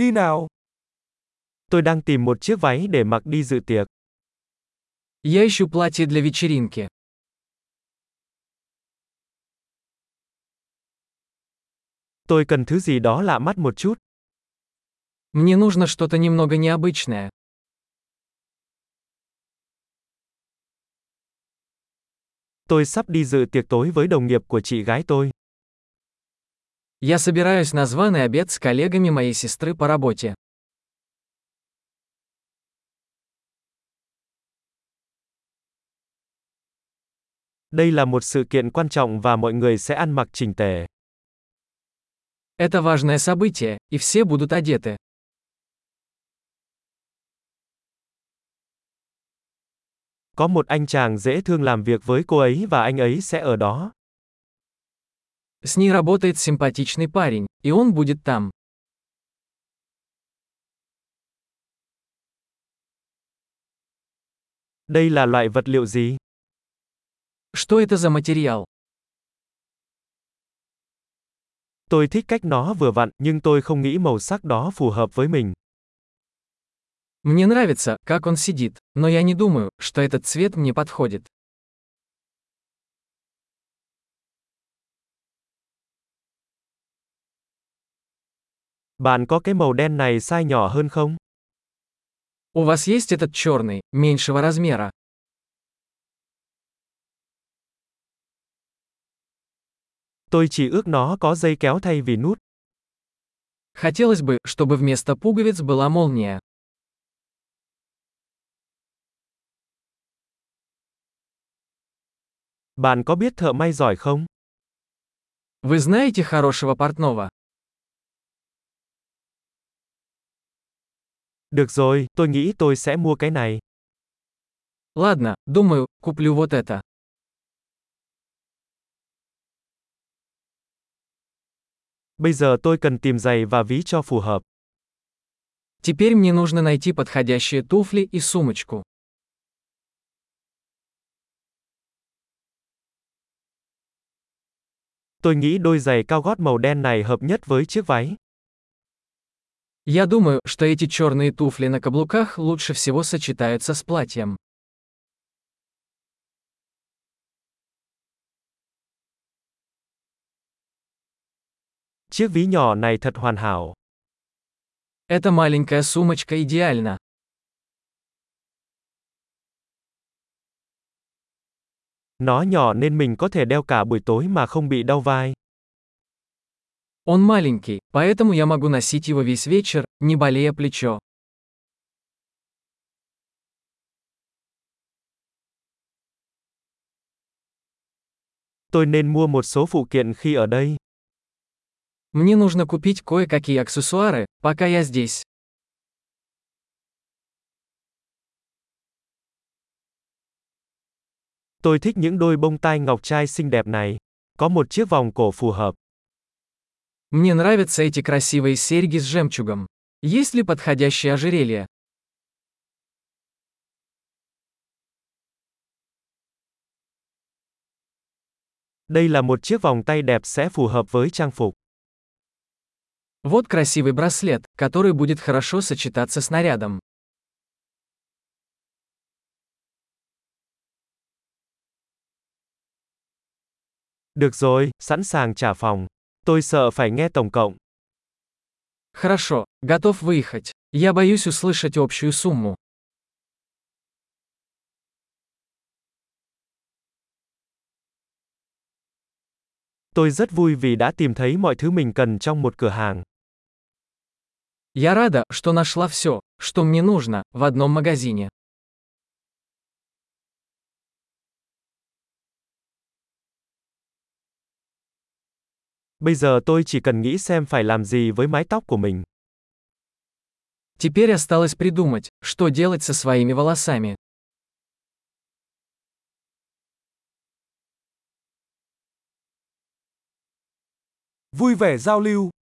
Đi nào. Tôi đang tìm một chiếc váy để mặc đi dự tiệc. Я ищу платье для вечеринки. Tôi cần thứ gì đó lạ mắt một chút. Мне нужно что-то немного необычное. Tôi sắp đi dự tiệc tối với đồng nghiệp của chị gái tôi. Я собираюсь на званый обед с коллегами моей сестры по работе. Đây là một sự kiện quan trọng và mọi người sẽ ăn mặc chỉnh tề. Это важное событие, и все будут одеты. Có một anh chàng dễ thương làm việc với cô ấy và anh ấy sẽ ở đó. С ней работает симпатичный парень, и он будет там. Đây là loại vật liệu gì? Что это за материал? Tôi thích cách nó vừa vặn, nhưng tôi không nghĩ màu sắc đó phù hợp với mình. Мне нравится, как он сидит, но я не думаю, что этот цвет мне подходит. Bạn có cái màu đen này size nhỏ hơn không? У вас есть этот черный, меньшего размера? Tôi chỉ ước nó có dây kéo thay vì nút. Хотелось бы, чтобы вместо пуговиц была молния. Bạn có biết thợ may giỏi không? Вы знаете хорошего портного? Được rồi, tôi nghĩ tôi sẽ mua cái này. Ладно, думаю, куплю вот это. Bây giờ tôi cần tìm giày và ví cho phù hợp. Теперь мне нужно найти подходящие туфли и сумочку. Tôi nghĩ đôi giày cao gót màu đen này hợp nhất với chiếc váy. Я думаю, что эти черные туфли на каблуках лучше всего сочетаются с платьем. Chiếc ví nhỏ này thật hoàn hảo. Эта маленькая сумочка идеальна. Nó nhỏ nên mình có thể đeo cả buổi tối mà không bị đau vai. Он маленький, поэтому я могу носить его весь вечер, не болея плечо. Tôi nên mua một số phụ kiện khi ở đây. Мне нужно купить кое-какие аксессуары, пока я здесь. Tôi thích những đôi bông tai ngọc trai xinh đẹp này. Có một chiếc vòng cổ phù hợp. Мне нравятся эти красивые серьги с жемчугом. Есть ли подходящее ожерелье? Đây là một chiếc vòng tay đẹp sẽ phù hợp với trang phục. Вот красивый браслет, который будет хорошо сочетаться с нарядом. Được rồi, sẵn sàng trả phòng. Tôi sợ phải nghe tổng cộng. Хорошо, готов выехать. Я боюсь услышать общую сумму. Tôi rất vui vì đã tìm thấy mọi thứ mình cần trong một cửa hàng. Я рада, что нашла все, что мне нужно, в одном магазине. Bây giờ tôi chỉ cần nghĩ xem phải làm gì với mái tóc của mình. Теперь осталось придумать, что делать со своими волосами. Vui vẻ giao lưu.